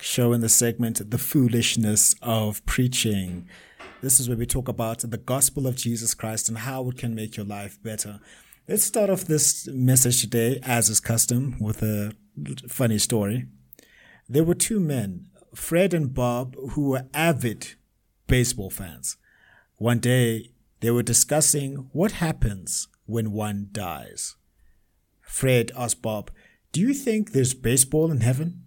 show in the segment, The Foolishness of Preaching. This is where we talk about the gospel of Jesus Christ and how it can make your life better. Let's start off this message today, as is custom, with a funny story. There were two men, Fred and Bob, who were avid baseball fans. One day, they were discussing what happens when one dies. Fred asked Bob, Do you think there's baseball in heaven?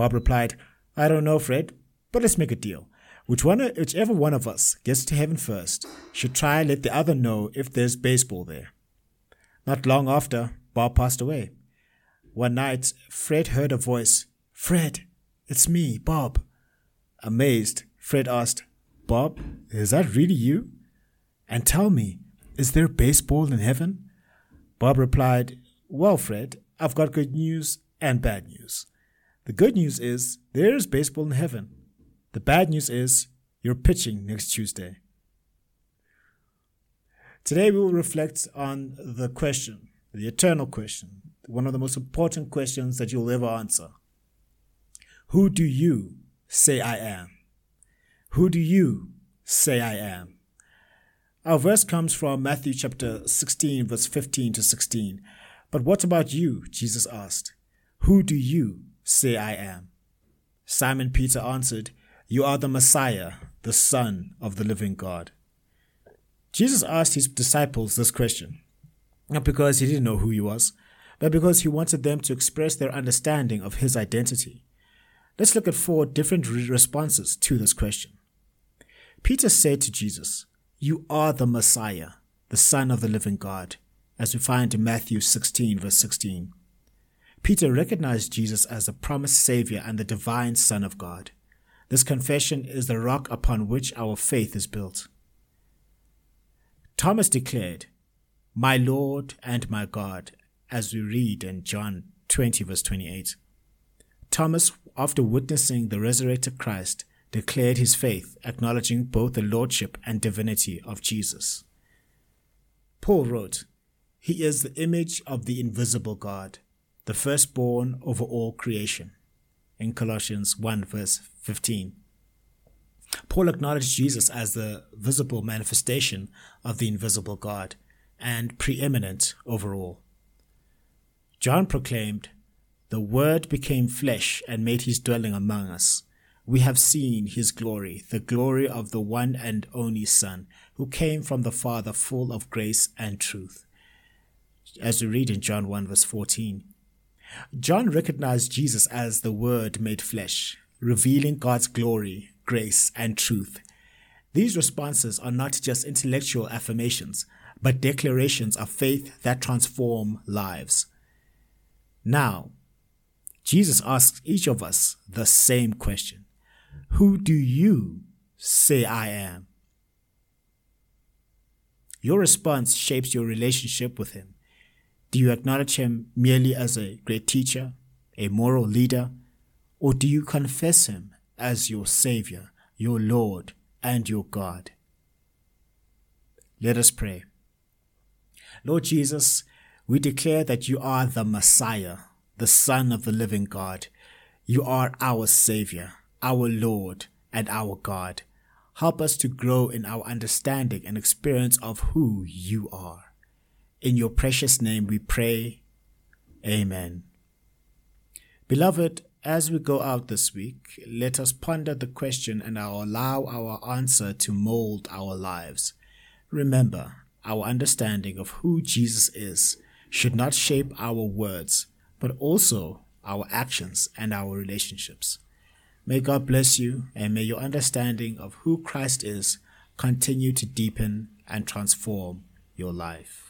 Bob replied, I don't know, Fred, but let's make a deal. Which one, whichever one of us gets to heaven first should try and let the other know if there's baseball there. Not long after, Bob passed away. One night, Fred heard a voice, Fred, it's me, Bob. Amazed, Fred asked, Bob, is that really you? And tell me, is there baseball in heaven? Bob replied, Well, Fred, I've got good news and bad news. The good news is there's baseball in heaven. The bad news is you're pitching next Tuesday. Today we will reflect on the question, the eternal question, one of the most important questions that you'll ever answer. Who do you say I am? Who do you say I am? Our verse comes from Matthew chapter 16, verse 15 to 16. But what about you? Jesus asked. Who do you say I am? Simon Peter answered, You are the Messiah, the Son of the living God. Jesus asked his disciples this question, not because he didn't know who he was, but because he wanted them to express their understanding of his identity. Let's look at four different responses to this question. Peter said to Jesus, You are the Messiah, the Son of the living God, as we find in Matthew 16, verse 16. Peter recognized Jesus as the promised Savior and the divine Son of God. This confession is the rock upon which our faith is built. Thomas declared, My Lord and my God, as we read in John 20, verse 28. Thomas, after witnessing the resurrected Christ, declared his faith, acknowledging both the lordship and divinity of Jesus. Paul wrote, He is the image of the invisible God the firstborn over all creation, in Colossians 1, verse 15. Paul acknowledged Jesus as the visible manifestation of the invisible God and preeminent over all. John proclaimed, The Word became flesh and made his dwelling among us. We have seen his glory, the glory of the one and only Son, who came from the Father full of grace and truth. As we read in John 1, verse 14. John recognized Jesus as the Word made flesh, revealing God's glory, grace, and truth. These responses are not just intellectual affirmations, but declarations of faith that transform lives. Now, Jesus asks each of us the same question Who do you say I am? Your response shapes your relationship with Him. Do you acknowledge him merely as a great teacher, a moral leader, or do you confess him as your Savior, your Lord, and your God? Let us pray. Lord Jesus, we declare that you are the Messiah, the Son of the living God. You are our Savior, our Lord, and our God. Help us to grow in our understanding and experience of who you are. In your precious name we pray. Amen. Beloved, As we go out this week, let us ponder the question and allow our answer to mold our lives. Remember, our understanding of who Jesus is should not shape our words, but also our actions and our relationships. May God bless you and may your understanding of who Christ is continue to deepen and transform your life.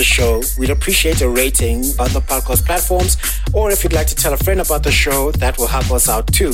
show, we'd appreciate a rating on the podcast platforms. Or if you'd like to tell a friend about the show, that will help us out too.